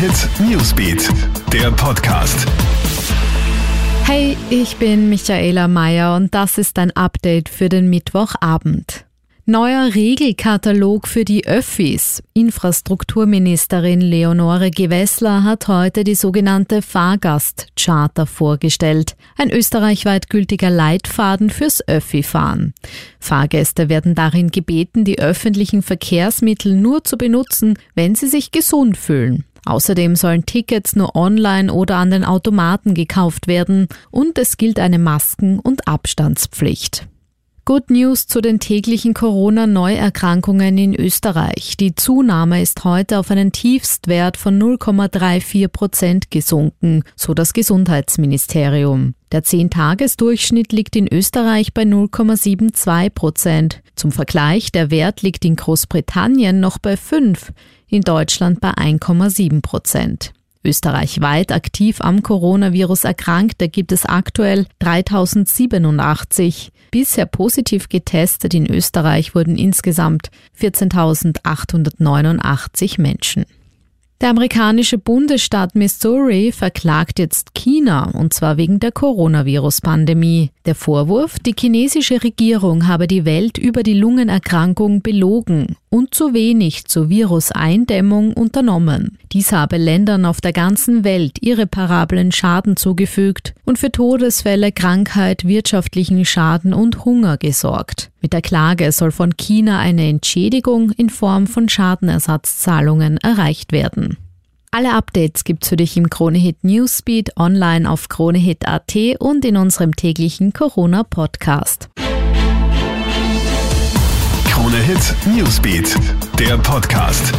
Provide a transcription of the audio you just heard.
Hit Newsbeat, der Podcast. Hey, ich bin Michaela Mayer und das ist ein Update für den Mittwochabend. Neuer Regelkatalog für die Öffis. Infrastrukturministerin Leonore Gewessler hat heute die sogenannte Fahrgastcharter vorgestellt. Ein österreichweit gültiger Leitfaden fürs Öffi-Fahren. Fahrgäste werden darin gebeten, die öffentlichen Verkehrsmittel nur zu benutzen, wenn sie sich gesund fühlen. Außerdem sollen Tickets nur online oder an den Automaten gekauft werden und es gilt eine Masken- und Abstandspflicht. Good News zu den täglichen Corona-Neuerkrankungen in Österreich. Die Zunahme ist heute auf einen Tiefstwert von 0,34 Prozent gesunken, so das Gesundheitsministerium. Der 10-Tages-Durchschnitt liegt in Österreich bei 0,72 Prozent. Zum Vergleich, der Wert liegt in Großbritannien noch bei 5, in Deutschland bei 1,7 Prozent. Österreichweit aktiv am Coronavirus Erkrankte gibt es aktuell 3087. Bisher positiv getestet in Österreich wurden insgesamt 14.889 Menschen. Der amerikanische Bundesstaat Missouri verklagt jetzt China, und zwar wegen der Coronavirus-Pandemie. Der Vorwurf, die chinesische Regierung habe die Welt über die Lungenerkrankung belogen und zu wenig zur Viruseindämmung unternommen. Dies habe Ländern auf der ganzen Welt irreparablen Schaden zugefügt und für Todesfälle, Krankheit, wirtschaftlichen Schaden und Hunger gesorgt. Mit der Klage soll von China eine Entschädigung in Form von Schadenersatzzahlungen erreicht werden. Alle Updates gibt's für dich im Kronehit Newsbeat online auf kronehit.at und in unserem täglichen Corona Podcast. Kronehit Newsbeat, der Podcast.